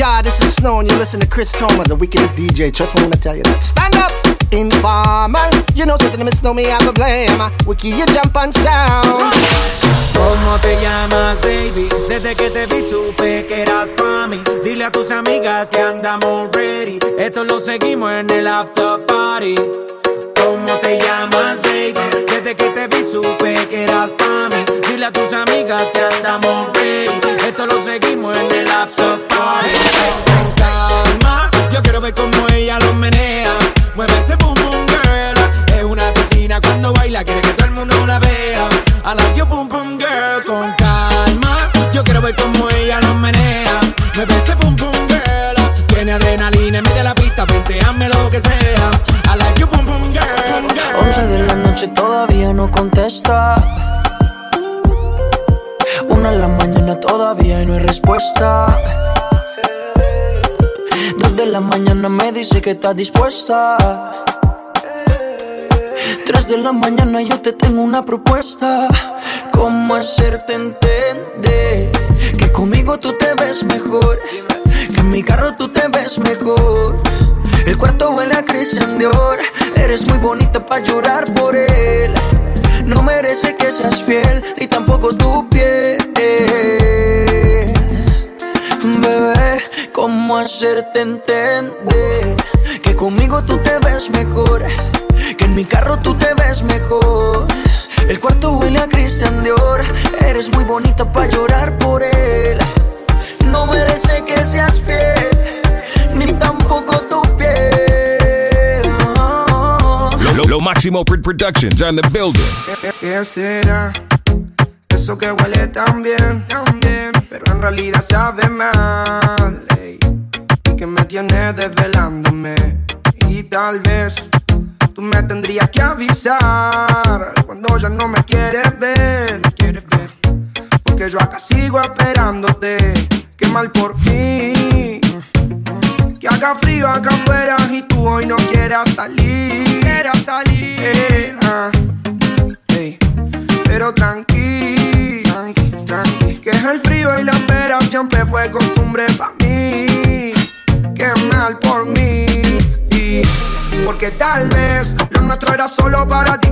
Yeah, this is Snow, and you listen to Chris Thomas, the wickedest DJ. Trust me when I tell you that. Stand up, informer. You know, something miss, know me, have a blame. Wiki, you jump on sound. ¿Cómo te llamas, baby? Desde que te vi supe que eras pa' mí. Dile a tus amigas que andamos ready. Esto lo seguimos en el after party. ¿Cómo te llamas, baby? Desde que te vi supe que eras pa' mí. Dile a tus amigas que andamos ready. Esto lo seguimos en el after party. Con calma, yo quiero ver cómo ella lo menea. Mueve ese boom boom girl. Es una asesina cuando baila, quiere que todo el mundo la vea. I like your boom boom girl. Con calma, yo quiero ver cómo ella lo menea. Mueve ese boom boom girl. Tiene adrenalina de la pista, hazme lo que sea. 11 de la noche todavía no contesta. Una de la mañana todavía no hay respuesta. Dos de la mañana me dice que está dispuesta. Tres de la mañana yo te tengo una propuesta. ¿Cómo hacerte entender que conmigo tú te ves mejor? Que en mi carro tú te ves mejor. El cuarto huele a Christian Dior. Eres muy bonita para llorar por él. No merece que seas fiel, ni tampoco tu piel. Bebé, ¿cómo hacerte entender? Que conmigo tú te ves mejor. Que en mi carro tú te ves mejor. El cuarto huele a Christian Dior. Eres muy bonita para llorar por él. No merece que seas fiel, ni tampoco Lo, lo, Máximo Pr- Productions on the building. ¿Qué, qué será? Eso que huele tan bien, tan bien, pero en realidad sabe mal. ey. Y que me tiene desvelándome. Y tal vez tú me tendrías que avisar cuando ya no me quieres ver. quieres ver. Porque yo acá sigo esperándote. Qué mal por mí. Que haga frío acá afuera y tú hoy no quieras salir. Quieras salir. ah. Ey, Pero tranqui, tranqui, tranqui. Que es el frío y la espera siempre fue costumbre para mí. Qué mal por mí. Porque tal vez lo nuestro era solo para divertirse.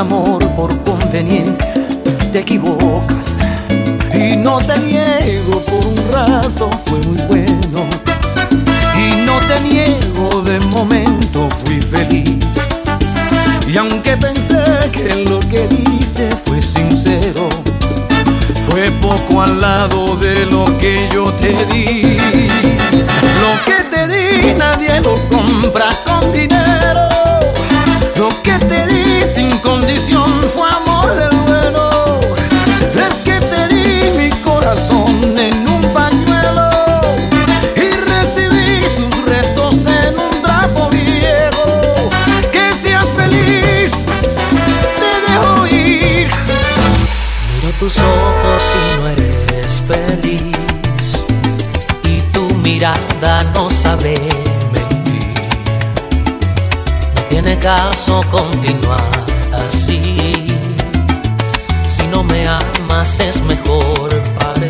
amor por conveniencia te equivocas. Y no te niego, por un rato fue muy bueno. Y no te niego, de momento fui feliz. Y aunque pensé que lo que diste fue sincero, fue poco al lado de lo que yo te di. Lo que te di nadie lo compra. tus ojos y no eres feliz y tu mirada no sabe mentir. No tiene caso continuar así. Si no me amas es mejor para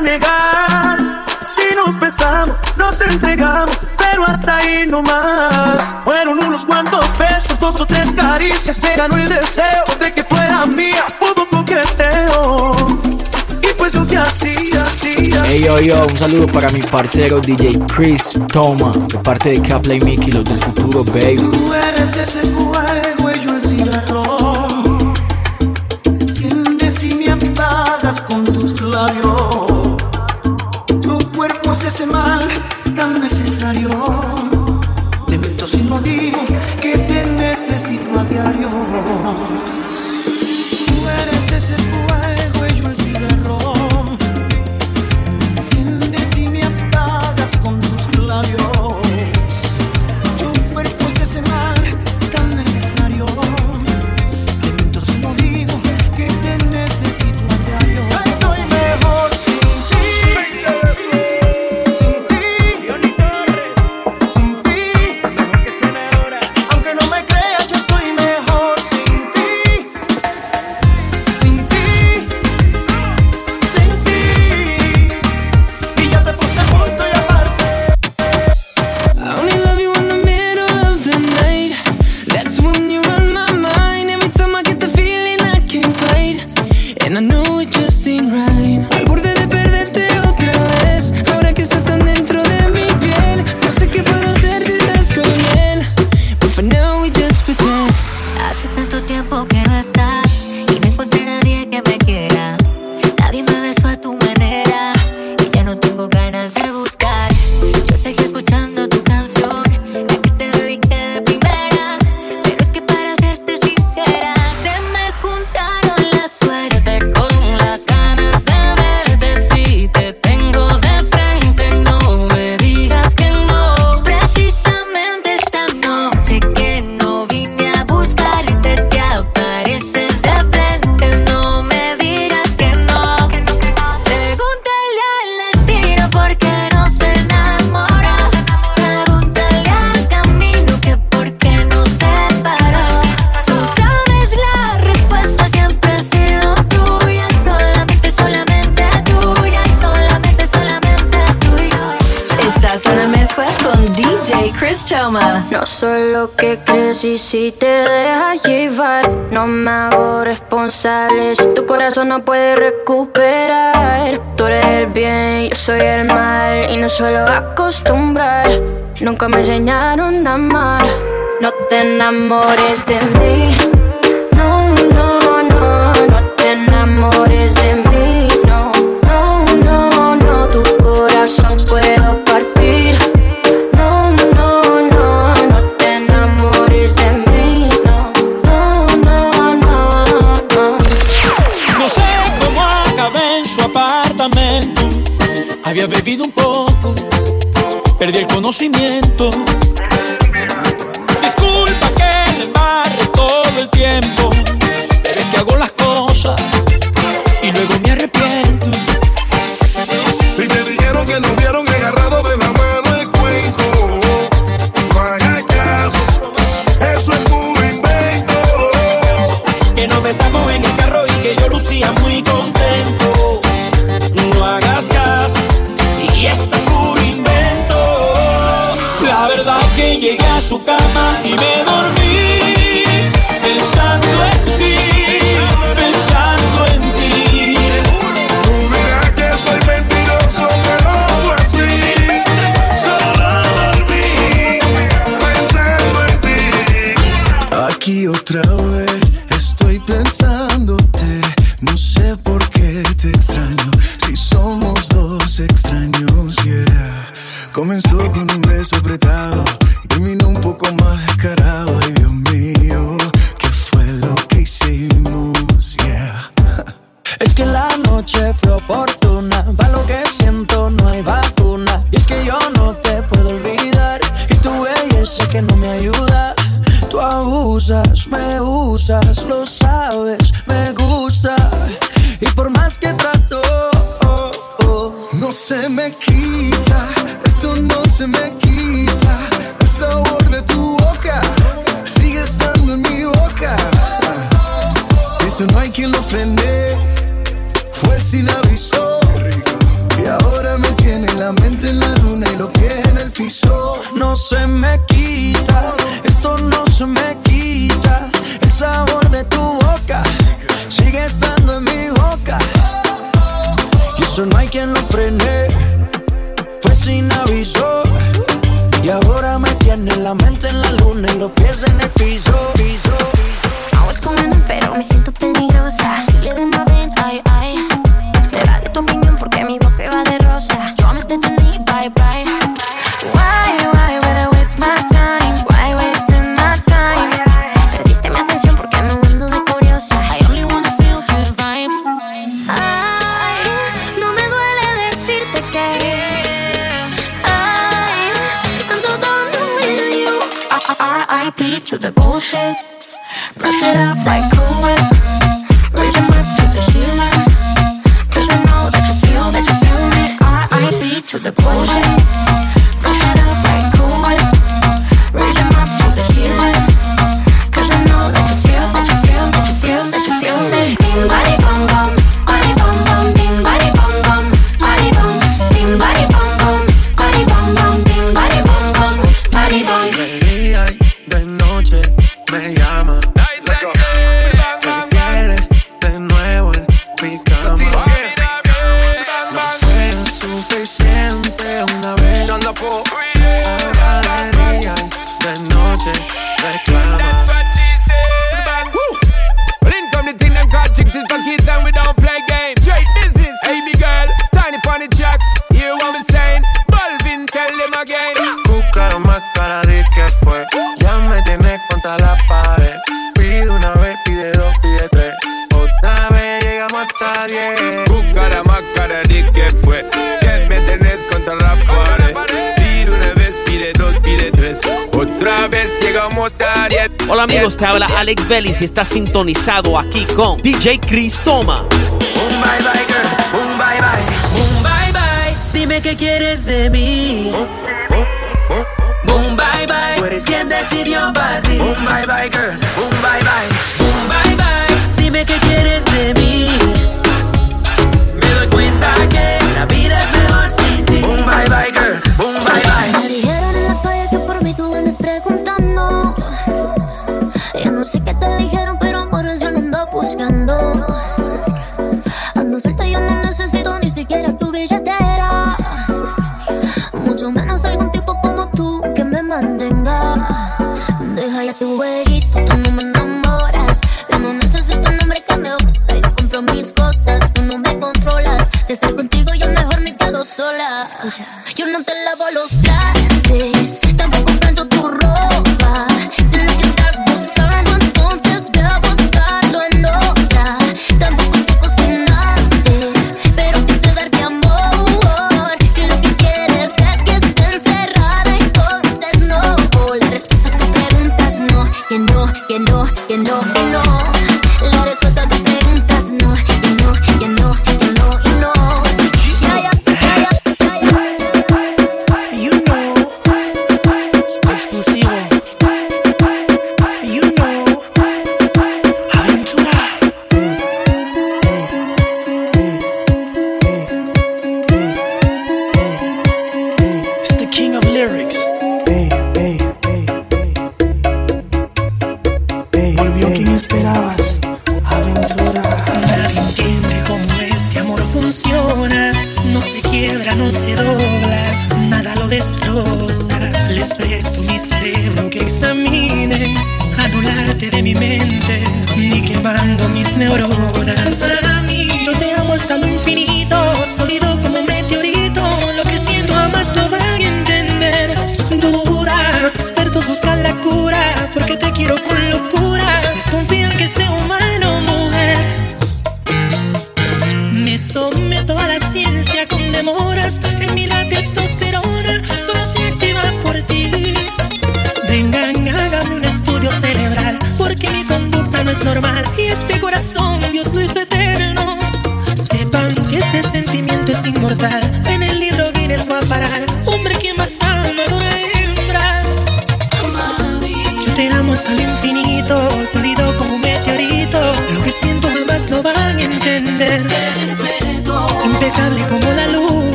negar. Si nos besamos, nos entregamos, pero hasta ahí no más. Fueron unos cuantos besos, dos o tres caricias. Me ganó el deseo de que fuera mía. Hubo coqueteo. Y pues yo que hacía, hacía. Hey yo yo, un saludo para mi parcero DJ Chris Toma, de parte de Caplay Mickey, los del futuro, baby. Tú eres ese Yeah, yo. No soy lo que crees y si te dejas llevar, no me hago responsable. Si tu corazón no puede recuperar, tú eres el bien, yo soy el mal y no suelo acostumbrar. Nunca me enseñaron a amar. No te enamores de mí. había bebido un poco, perdí el conocimiento. me quita, esto no se me quita. Hola amigos, te habla Alex Vélez y estás sintonizado aquí con DJ Chris Toma. Un bye bye girl, un bye bye, un bye bye. Dime qué quieres de mí. Un bye bye, tú eres quien decidió partir. Un bye bye girl, un bye bye, un bye bye. Dime qué quieres de mí. Me doy cuenta que la vida es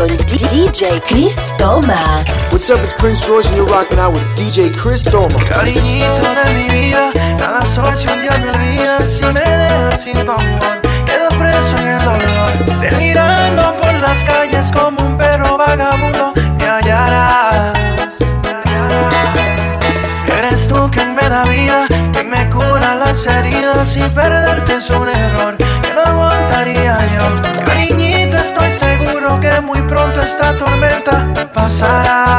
con DJ Chris Toma. What's up, it's Prince George and you're rocking out with DJ Chris Toma. Cariñito de mi vida, nada solo si un día me olvidas, si me dejas sin tu amor, quedo preso en el dolor. Delirando por las calles como un perro vagabundo, me hallarás. Eres tú quien me da vida, quien me cura las heridas y perderte es un error. esta tormenta passará.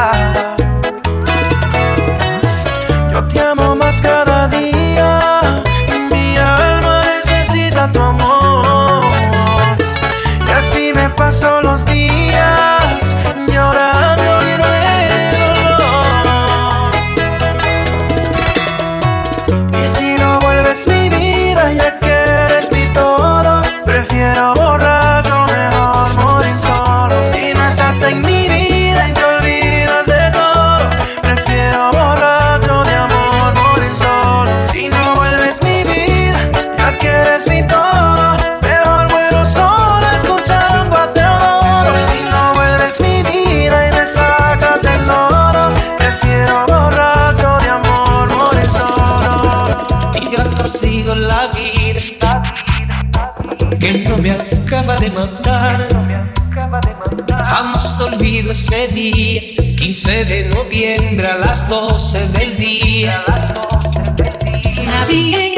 15 de noviembre a las 12 del día. A las del día.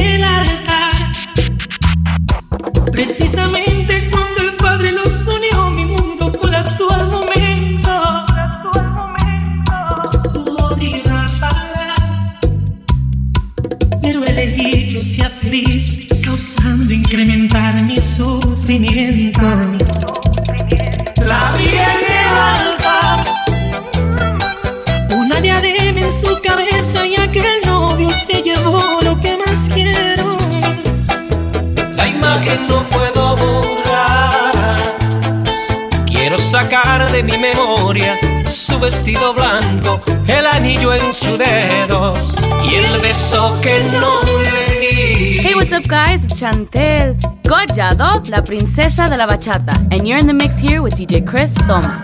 Hey, what's up, guys? It's Chantel God la princesa de la bachata, and you're in the mix here with DJ Chris Toma.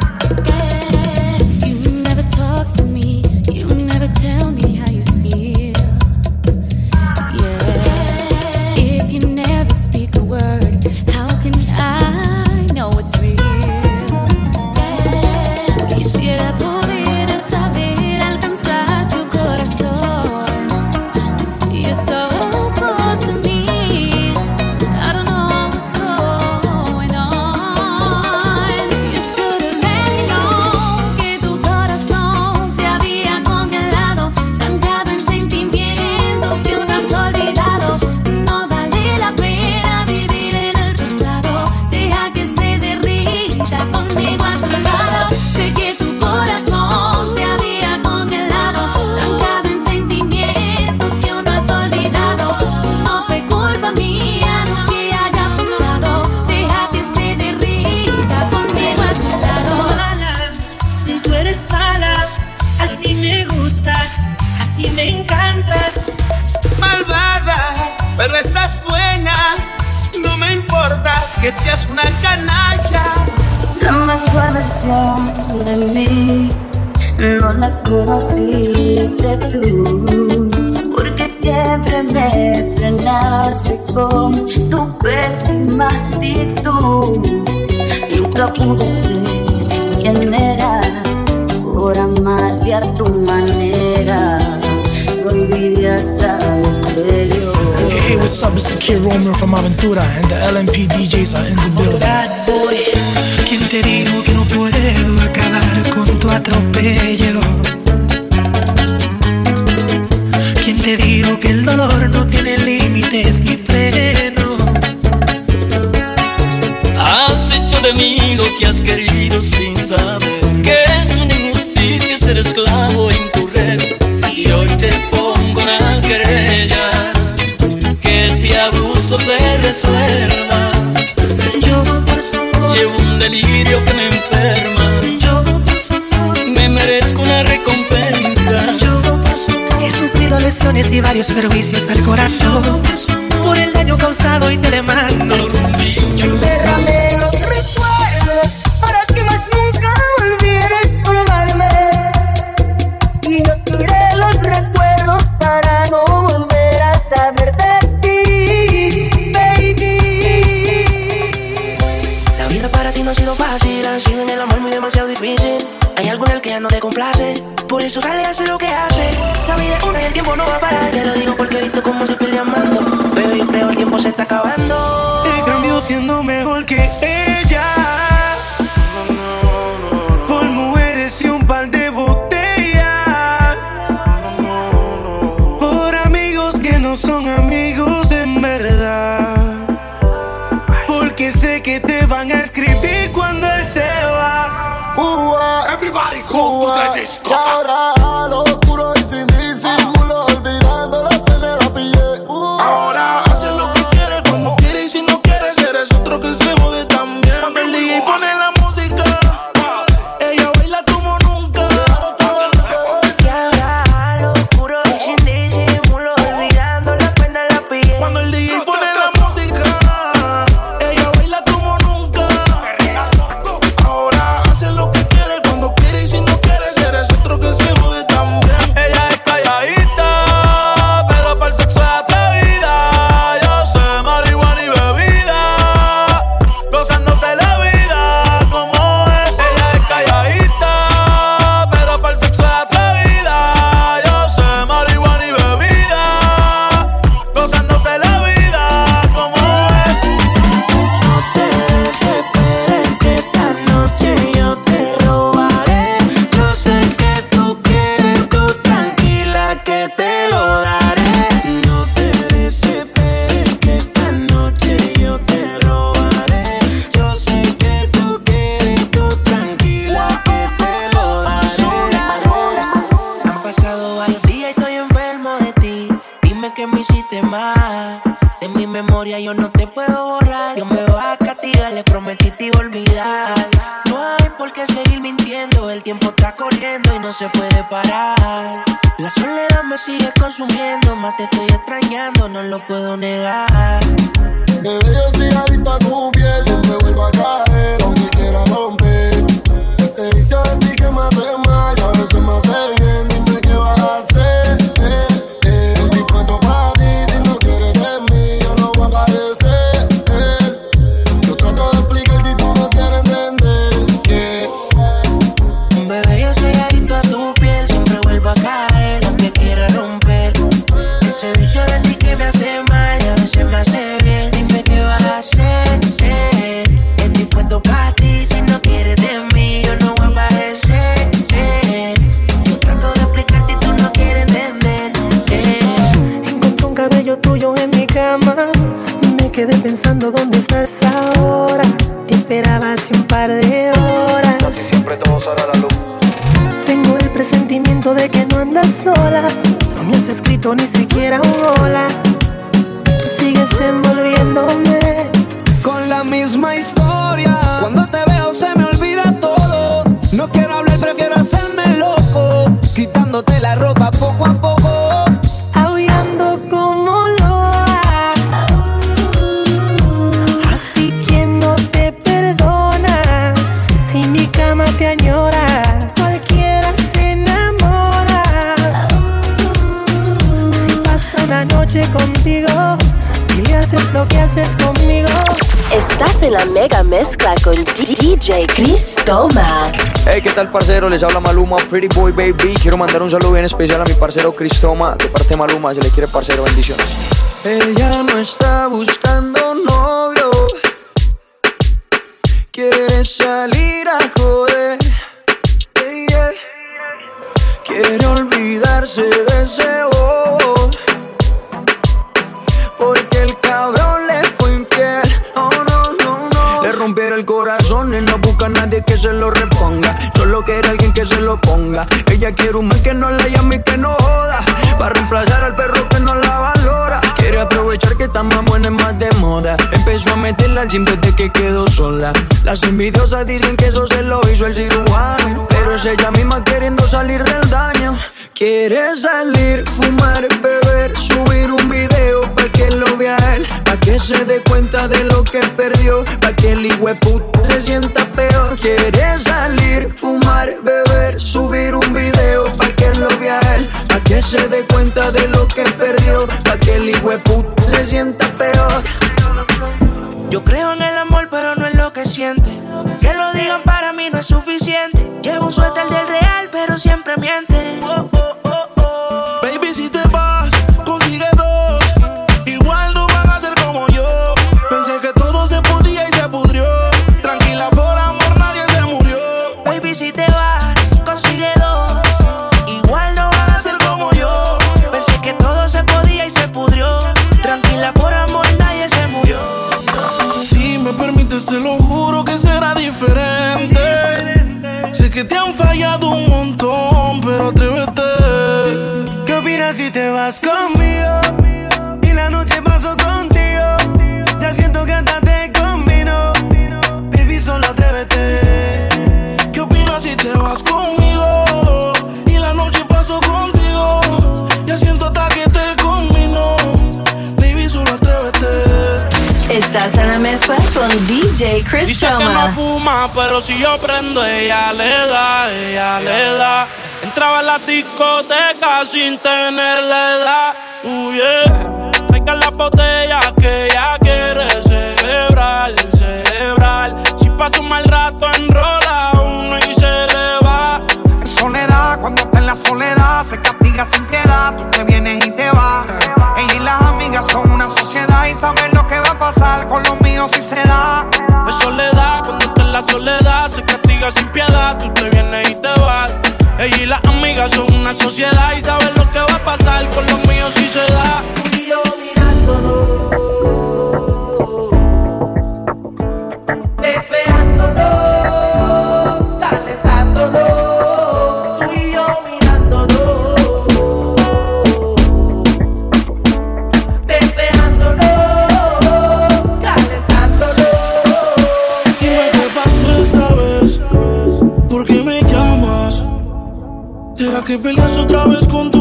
what's up? It's the kid Romeo from Aventura, and the LMP DJs are in the building. Bad boy. ¿Quién te dijo que no puedo acabar con tu atropello? ¿Quién te dijo que el dolor no tiene límites ni freno? Has hecho de mí lo que has querido y varios perjuicios al corazón. Por el daño causado y te le mando lo que haces conmigo. Estás en la mega mezcla con DJ Chris Toma. Hey, ¿qué tal, parcero? Les habla Maluma, Pretty Boy Baby. Quiero mandar un saludo bien especial a mi parcero Chris Toma. De parte de Maluma, se le quiere, parcero. Bendiciones. Ella no está buscando novio. Quiere salir a joder. Yeah, yeah. Quiere olvidarse de ese el corazón y no busca a nadie que se lo reponga. Solo quiere alguien que se lo ponga. Ella quiere un man que no la llame y que no joda. Para reemplazar al perro que no la valora. Quiere aprovechar que está más buena más de moda. Empezó a meterla al gym desde que quedó sola. Las envidiosas dicen que eso se lo hizo el cirujano. Pero es ella misma queriendo salir del daño. Quiere salir, fumar, beber, subir un video pa' que lo vea él, pa' que se dé cuenta de lo que perdió, pa' que el puta se sienta peor. Quiere salir, fumar, beber, subir un video pa' que lo vea él, pa' que se dé cuenta de lo que perdió, pa' que el se sienta peor. Yo creo en el amor, pero no en lo que siente. Que lo digan para mí no es suficiente. Llevo un suéter del real, pero siempre miente. Oh, oh, oh, te lo juro que será diferente. Sé que te han fallado un montón, pero atrévete. ¿Qué opinas si te vas conmigo? DJ Chris Dice que no fuma, pero si yo prendo, ella le da, ella le da. Entraba en la discoteca sin tener la edad. Uh, yeah. Traiga la botella que ella quiere celebrar, celebrar. Si pasa un mal rato, enrola uno y se le va. En soledad, cuando está en la soledad, se castiga sin piedad. Tú te vienes y te vas. Ella y las amigas son una sociedad y saben lo que va a pasar con los míos si se da. De soledad, cuando está en la soledad, se castiga sin piedad. Tú te vienes y te vas. Ella y las amigas son una sociedad y saben lo que va a pasar con los míos si se da. Y yo mirándonos, ¿Será que peleas otra vez con tu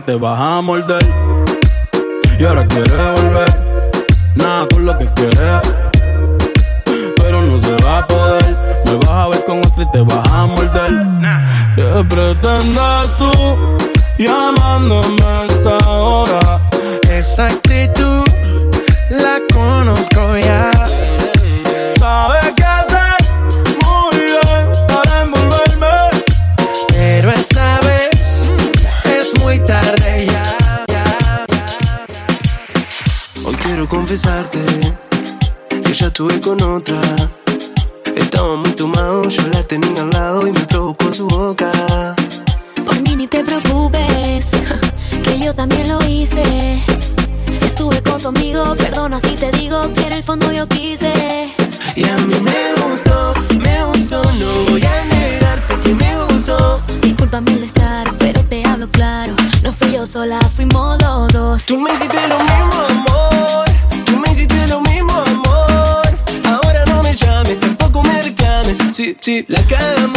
te vas a morder. Perdona si te digo que en el fondo yo quise. Y a mí me gustó, me gustó, no voy a negarte que me gustó. Discúlpame el estar, pero te hablo claro. No fui yo sola, fuimos los dos. Tú me hiciste lo mismo, amor. Tú me hiciste lo mismo, amor. Ahora no me llames, tampoco me reclames. Sí, sí, la cama.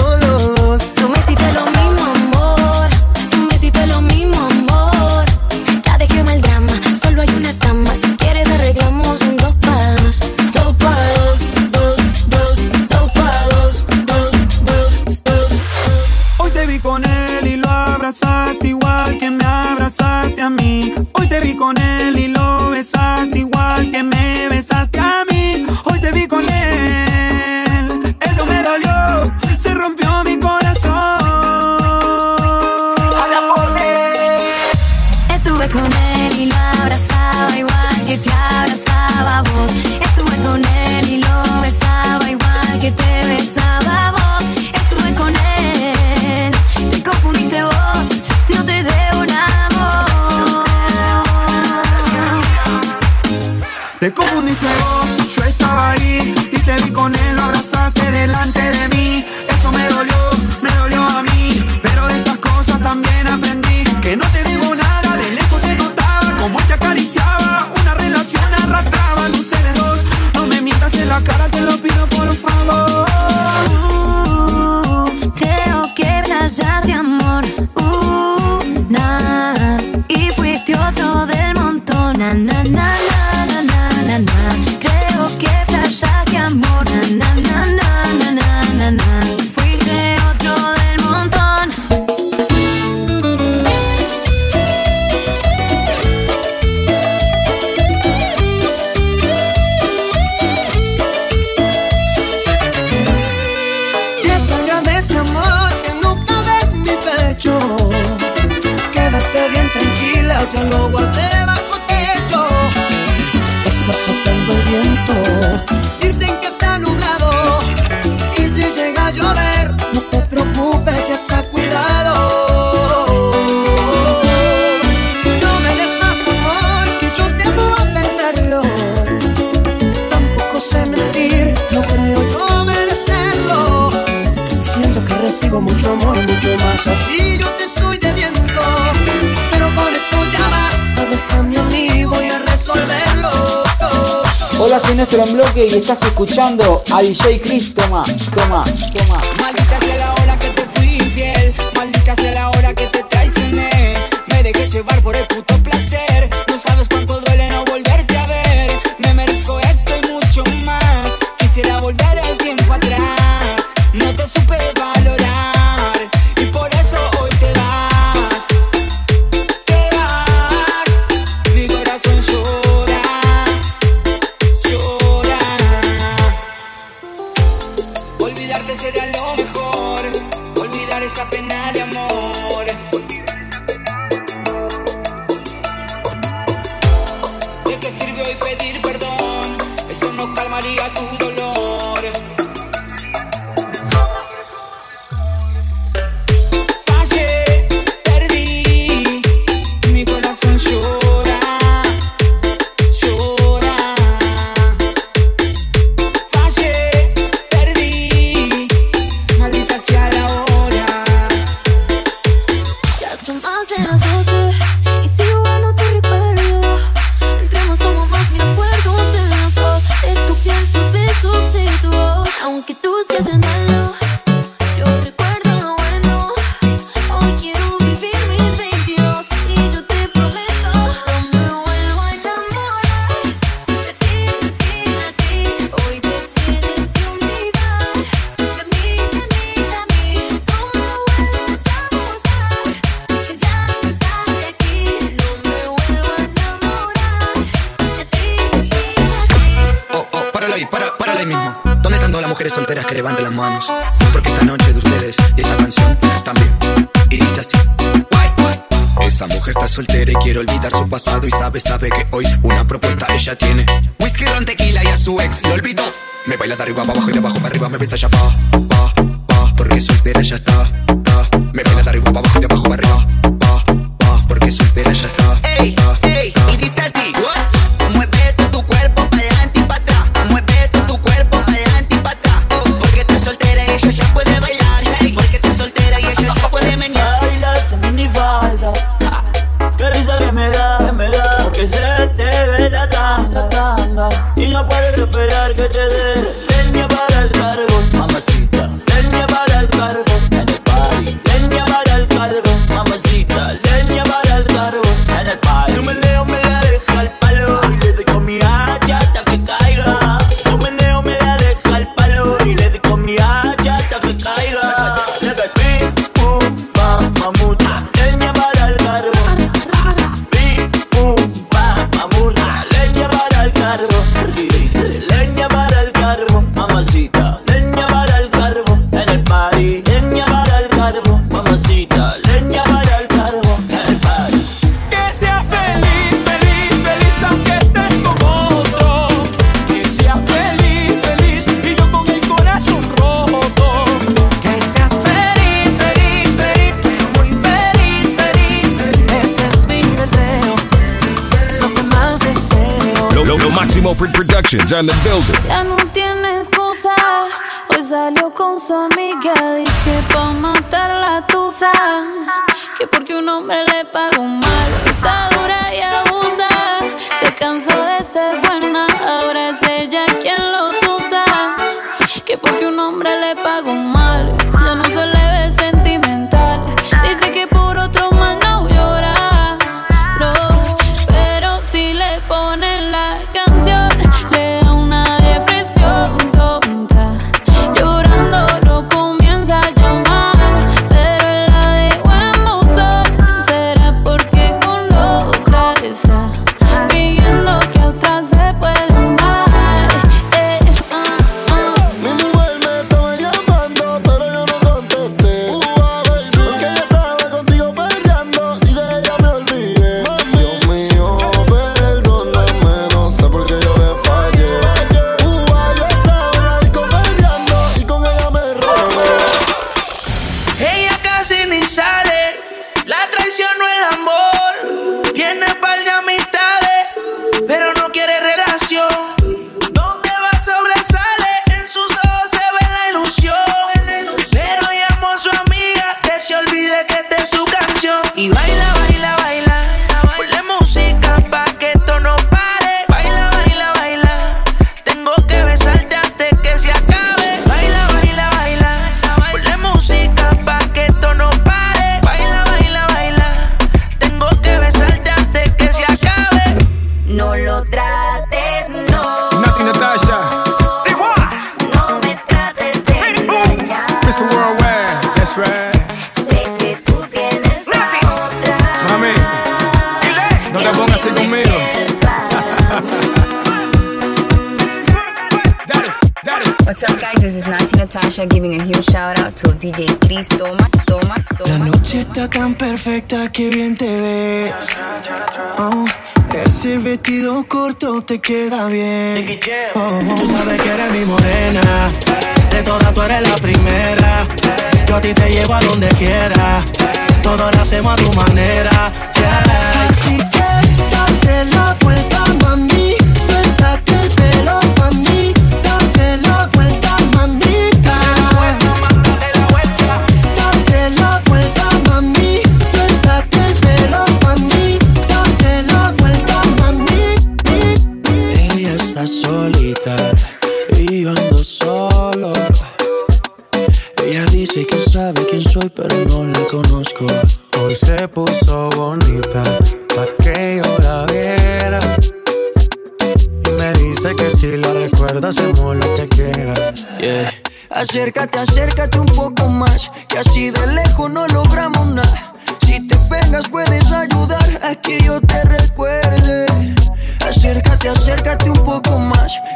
mucho amor, mucho más a ti yo te estoy debiendo, pero con esto ya basta, déjame a mí, voy a resolverlo. Hola, soy nuestro en bloque y estás escuchando a DJ Chris, toma, toma, toma. y sabe, sabe que hoy una propuesta ella tiene. Whisky, ron, tequila y a su ex lo olvidó. Me baila de arriba para abajo y de abajo para arriba, me besa ya pa, pa, pa, porque soltera ya está, ta. Me baila de arriba para abajo y de abajo para arriba, pa, pa, porque soltera ya está, ta. Ey, ey. Productions the. Ya no tiene excusa. Hoy salió con su amiga. Dice que pa' matar la tusa. Que porque un hombre le paga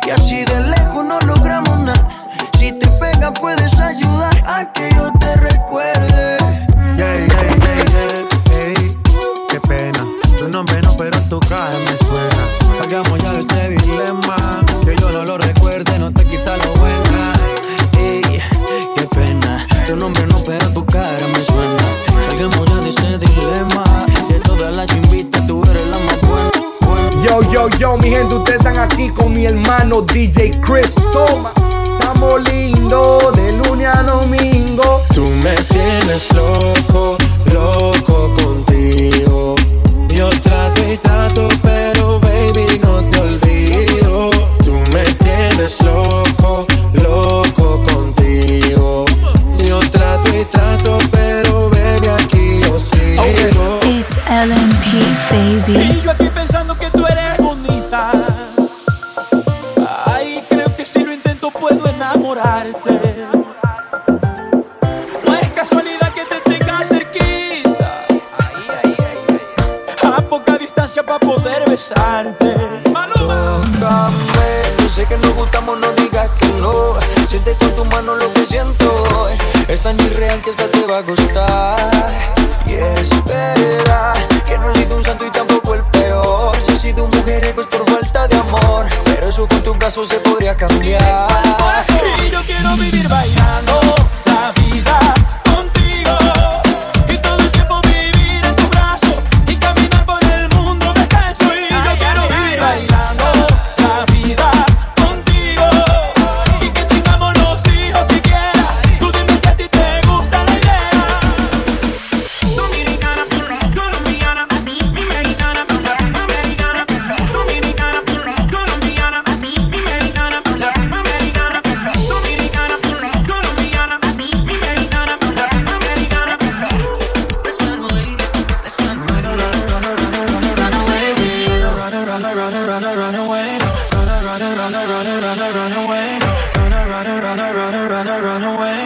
Y así de lejos no logramos nada. Si te pega, puedes ayudar a que yo te recuerde. Yeah, yeah, yeah, hey, qué pena. Tu nombre no, pero tu cara me suena. Yo, yo, mi gente, ustedes están aquí con mi hermano DJ Chris. Toma, estamos lindo de lunes a domingo. Tú me tienes loco, loco contigo. Yo trato y trato, pero baby, no te olvido. Tú me tienes loco, loco contigo. Yo trato y trato, pero baby, aquí yo sigo. Okay. It's LMP, baby. vai gostar.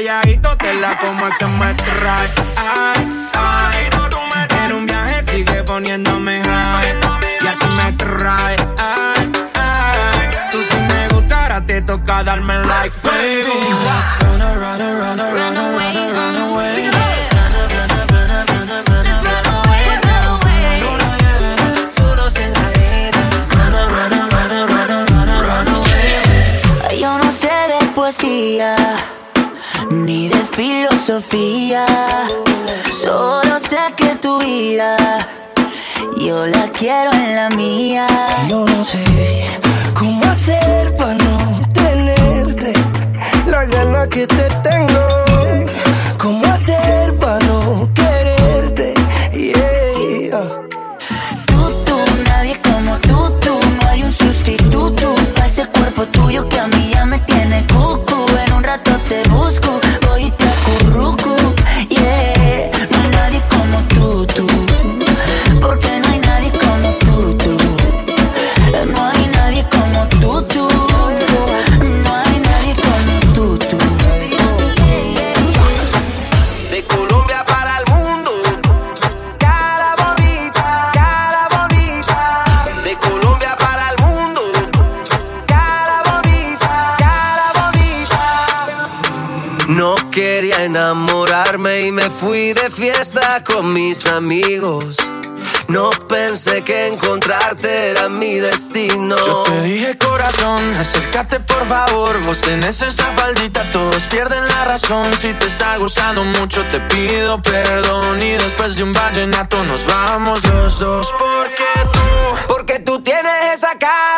calladito te la como el que me y me fui de fiesta con mis amigos. No pensé que encontrarte era mi destino. Yo te dije corazón, acércate por favor. Vos tenés esa faldita, todos pierden la razón. Si te está gustando mucho, te pido perdón. Y después de un vallenato nos vamos los dos. Porque tú, porque tú tienes esa cara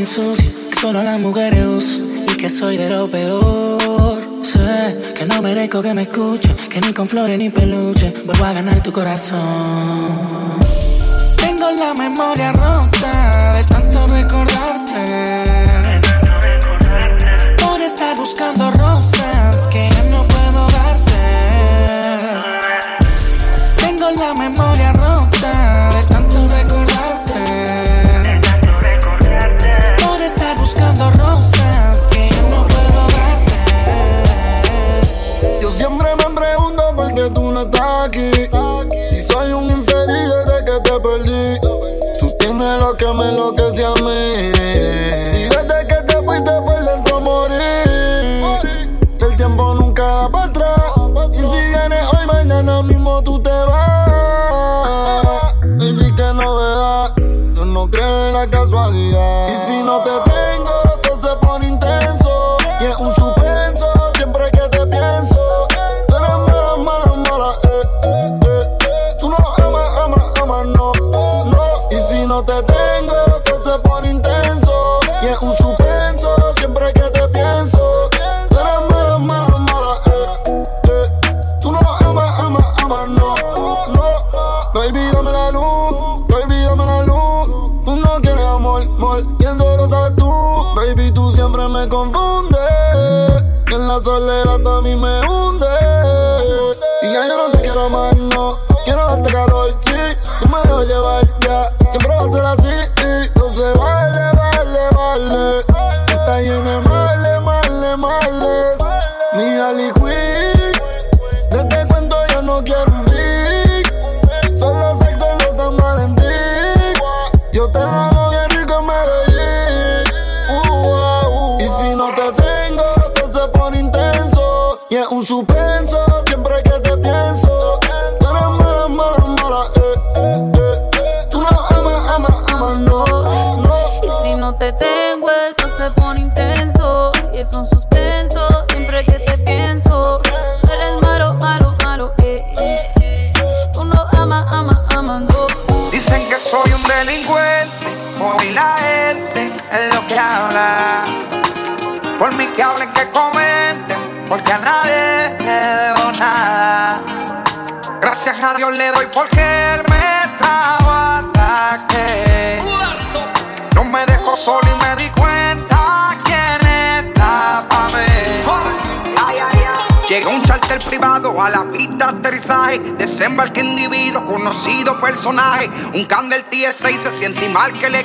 soy que solo las mujeres uso y que soy de lo peor. Sé que no merezco que me escuche, que ni con flores ni peluche vuelvo a ganar tu corazón. Tengo la memoria rota de tanto recordarte.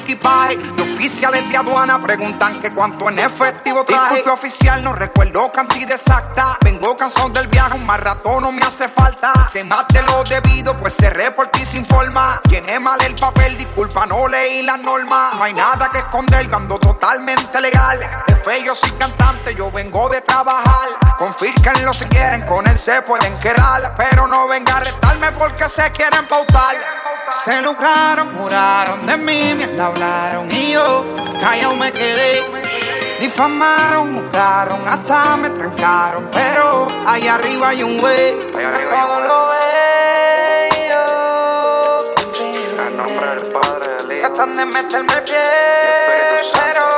equipaje. Los oficiales de aduana preguntan que cuánto en efectivo traje. Disculpe oficial, no recuerdo cantidad exacta. Vengo cansado del viaje, un más rato no me hace falta. Se mate lo debido, pues cerré por ti sin forma. Llené mal el papel, disculpa, no leí las normas. No hay nada que esconder, ando totalmente legal. De fe, yo soy cantante, yo vengo de trabajar. Confíquenlo si quieren, con él se pueden quedar. Pero no vengan a retarme porque se quieren pautar. Se lucraron, juraron de mí, me hablaron y yo callado me quedé. Difamaron, buscaron, hasta me trancaron. Pero allá arriba hay un güey, todo lo bello. Nombre del Padre, del Hijo. Tratan de meterme el pie, pero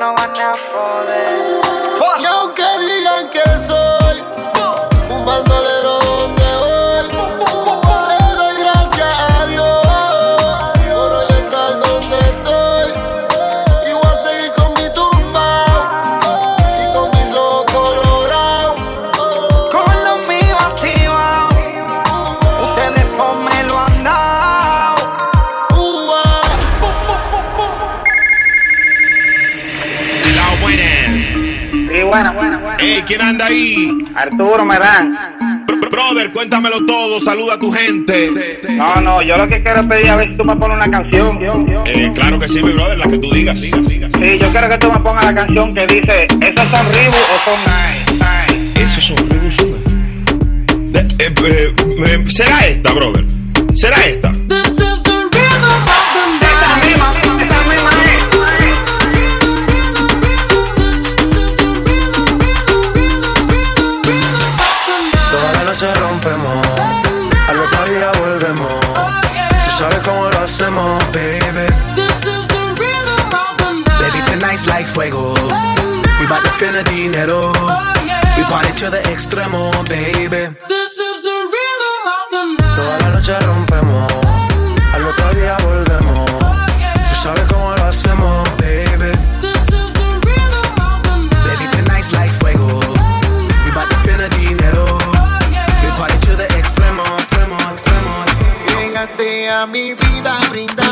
no van a poder. ¿Quién anda ahí? Arturo Merán. Br- Brother, cuéntamelo todo, saluda a tu gente. No, no, yo lo que quiero es pedir a ver si tú me pones una canción. Eh, claro que sí, mi brother, la que tú digas. Sí, yo quiero que tú me pongas la canción que dice, ¿esos son Reebok o son Nike? Esos son Reebok, son eh, eh, eh, ¿Será esta, brother? ¿Será esta? Toda Like fuego. We bout to spend the dinero. We party to the extremo, baby. Toda la noche rompemos, al otro día volvemos. Tú sabes cómo lo hacemos, baby. Baby, tonight's like fuego. We bout to spend the dinero. We party to the extremo, extremo, extremo, a mi vida brindándole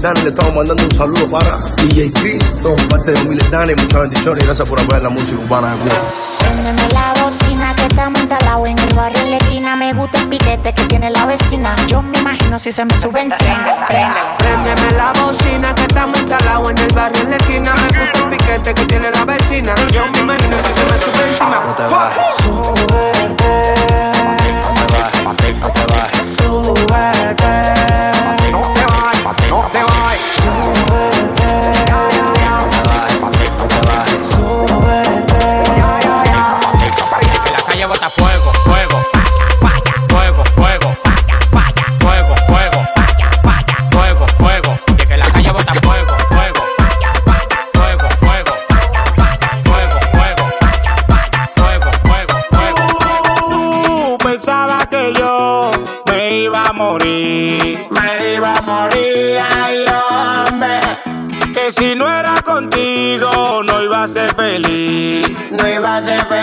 le estamos mandando un saludo para DJ Cristo, parte de Miles Dani, muchas bendiciones y gracias por apoyar la música urbana de Cuba. Préndeme la bocina que estamos instalados en el barrio en la esquina. Me gusta el piquete que tiene la vecina. Yo me imagino si se me sube encima. Préndeme la bocina que estamos instalados en el barrio en la esquina. Me gusta el piquete que tiene la vecina. Yo me imagino si se me sube encima. No te bajes. No te bajes. No te bajes. Súbete. No te vayas, no te vayas. Cause every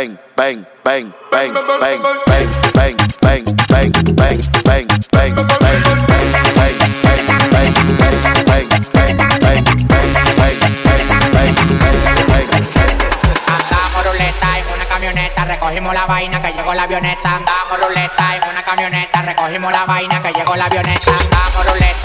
bang, bang, bang, bang, bang, bang, bang, bang, bang, bang, bang, bang, bang, recogimos la vaina que llegó la avioneta. Andamos ruleta en una camioneta, recogimos la vaina que llegó la avioneta. Andamos ruleta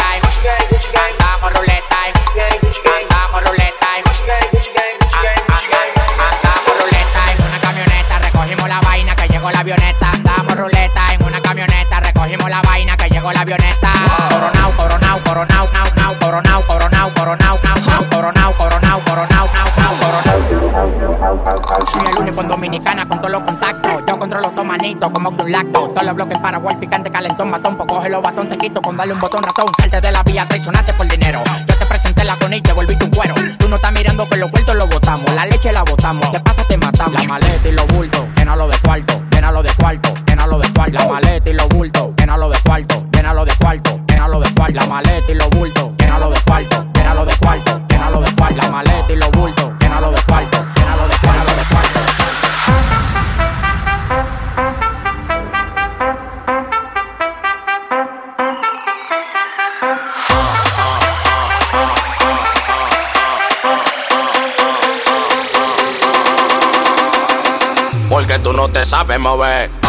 la vaina que llegó la avioneta. Coronao, coronao, coronao, nao, nao, coronao, coronao, coronao, nao, nao, coronao, coronao, coronao, nao, nao, coronao. Soy el único en Dominicana con todos los contactos. Yo controlo todo manito como que un lacto. Todos los bloques para picante, calentón, matón. Pues coge los batón, te quito con darle un botón ratón. Salte de la vía, traicionaste por dinero. Yo te presenté la con y te un cuero. Tú no estás mirando que los vueltos los botamos. La leche la botamos. Te pasa, te matamos. La maleta y los bultos, llénalo de cuarto, llénalo de cuarto, llénalo de cuarto. La maleta y los bultos, cuarto, llénalo de cuarto. La maleta y los bultos, llénalo de cuarto, llénalo de cuarto, llénalo de cuarto. La maleta y los bultos, llénalo de cuarto, llénalo de cuarto, de cuarto. Porque tú no te sabes mover.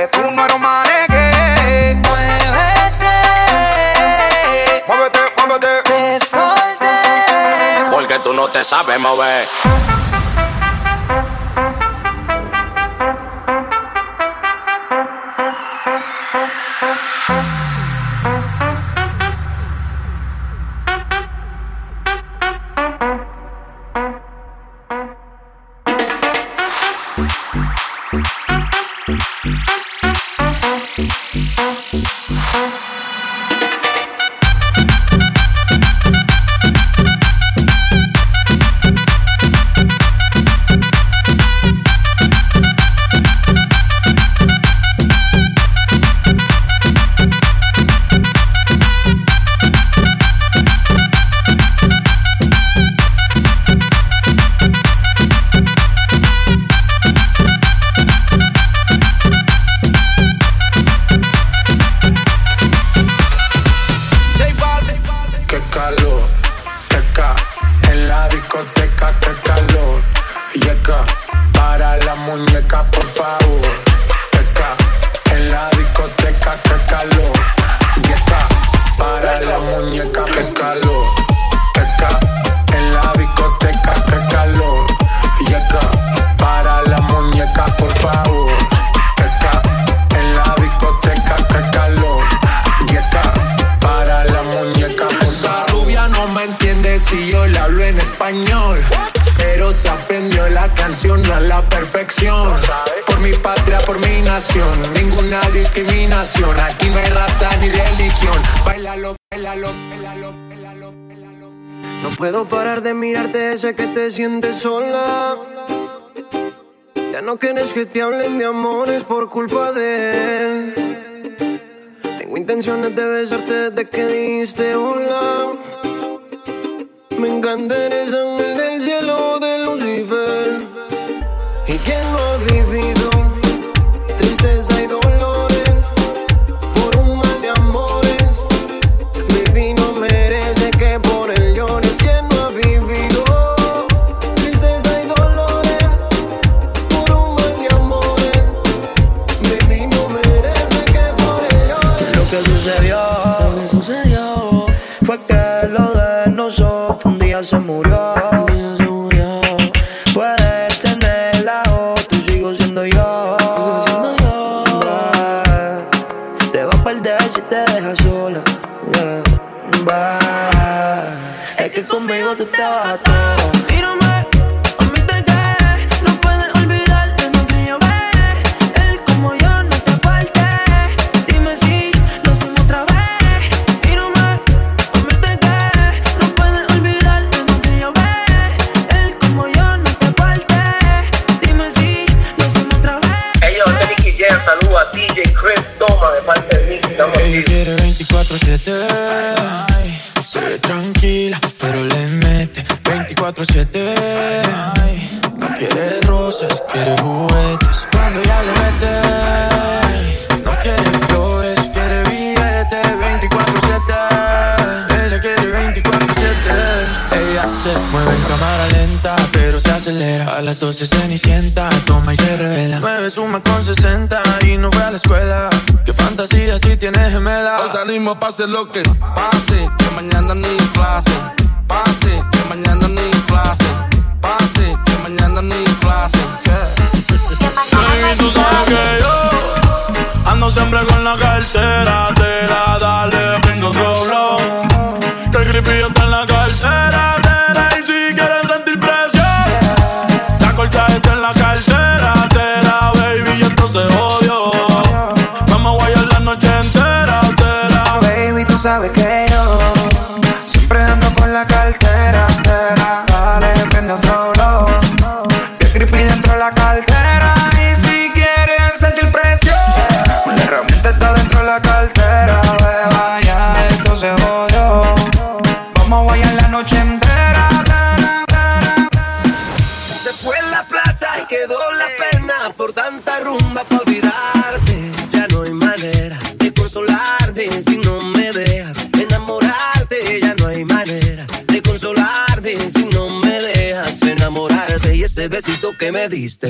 Que tú no eres un maneque. Muévete, muévete, muévete. Te solté. Porque tú no te sabes mover.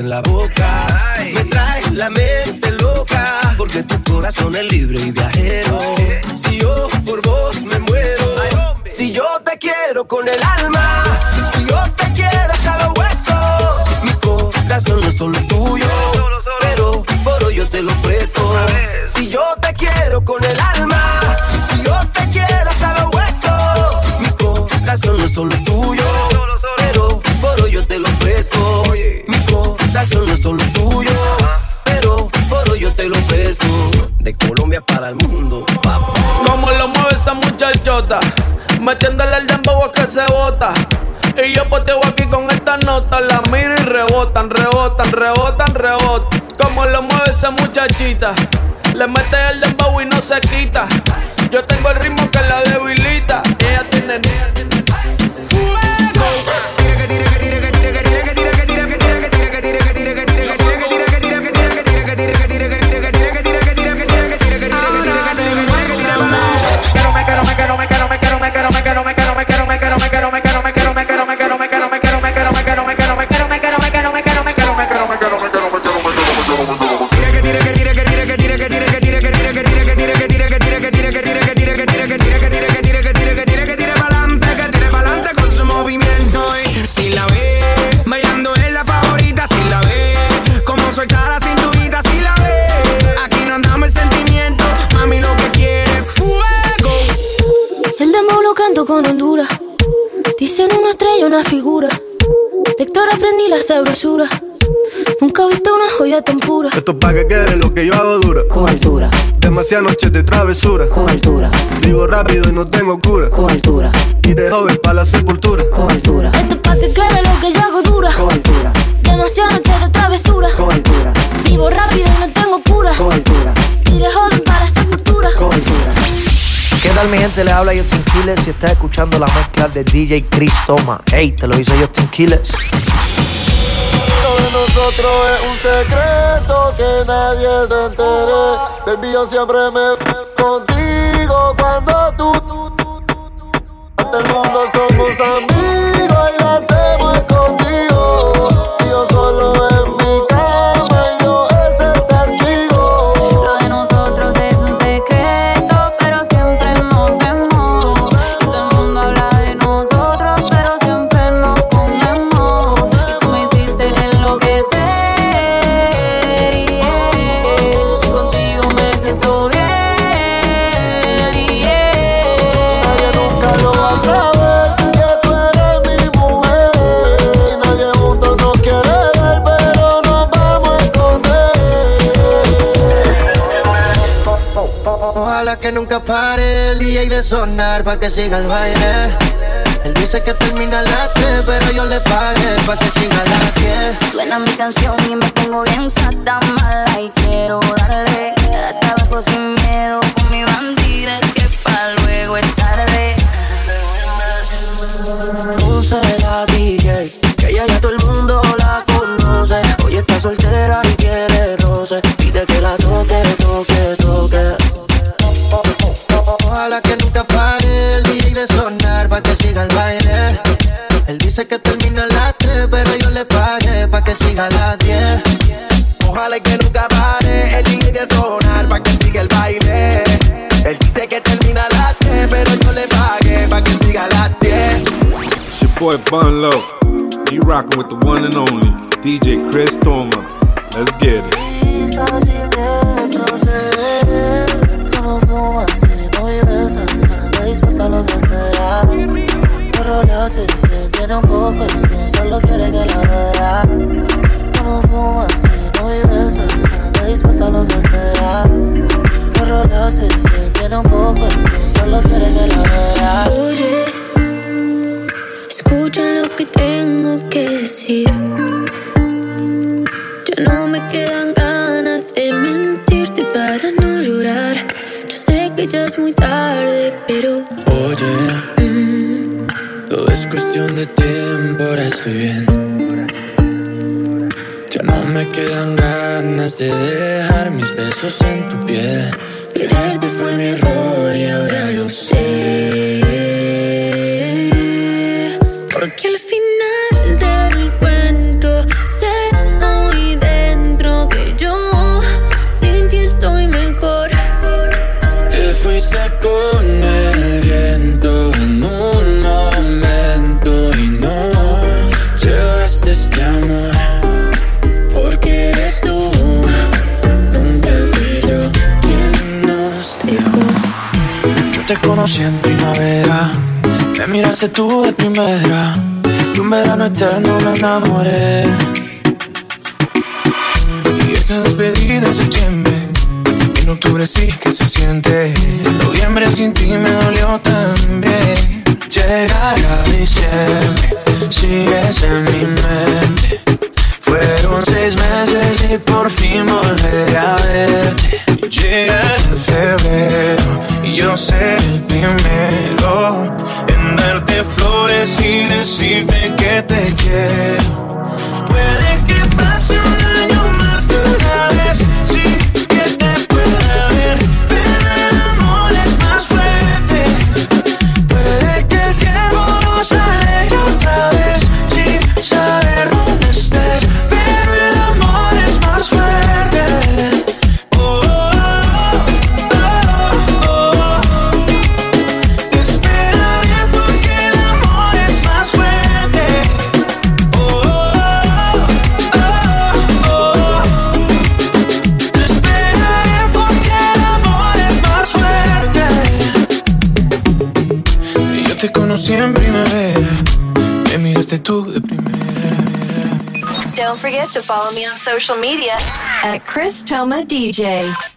la boca. Me trae la mente loca, porque tu corazón es libre y viaja la mata No tengo cura. Con altura. Y de joven pa' la sepultura. Con altura. Esto es pa' que quede lo que yo hago dura. Con altura. Demasiadas noches de travesura. Con altura. Vivo rápido y no tengo cura. Con altura. Y de joven para la sepultura. Con altura. ¿Qué tal mi gente? Les habla Justin Quiles y estás escuchando la mezcla de DJ Chris Toma. Ey, te lo hizo Justin Quiles. Nosotros es un secreto que nadie se entere. Baby, yo siempre me contigo cuando tú, tú, tú, tú, tú. Hacemos que pare el DJ de sonar pa' que siga el baile. Él dice que termina a las 3, pero yo le pagué pa' que siga a las 10. Suena mi canción y me pongo bien sata mala y quiero darle hasta abajo sin miedo con mi bandida es que pa' luego es tarde. Puse la DJ, que ella ya todo el mundo la conoce. Hoy está soltera y quiere roce. Pide que la toque, toque, toque. Ojalá que nunca pare el DJ de sonar pa' que siga el baile. Él dice que termina a las 3, pero yo le pagué pa' que siga a las 10. Ojalá que nunca pare el DJ de sonar pa' que siga el baile. Él dice que termina a las 3, pero yo le pagué pa' que siga a las 10. It's your boy Bun Low. You rockin' with the one and only DJ Chris Toma. Let's get it. Tiene un poco y solo quiere que la vea. Solo fumas y no vives hasta dispuesta a lo que espera. No roleas y se tiene un poco y solo quiere que la vea. Oye, escucha lo que tengo que decir. Ya no me quedan ganas de mentirte para no llorar. Yo sé que ya es muy tarde, pero Oye, es cuestión de tiempo, ahora estoy bien. Ya no me quedan ganas de dejar mis besos en tu piel. Quererte fue mi error y ahora lo sé. Conocí en primavera, me miraste tú de primera, y un verano eterno me enamoré. Y esta despedida en septiembre, en octubre sí que se siente. En noviembre sin ti me dolió también. Llegará diciembre, sigues en mi mente. Fueron seis meses y por fin volveré a verte. Llega febrero yo seré el primero en darte flores y decirte que te quiero. Forget to follow me on social media at Chris Toma DJ.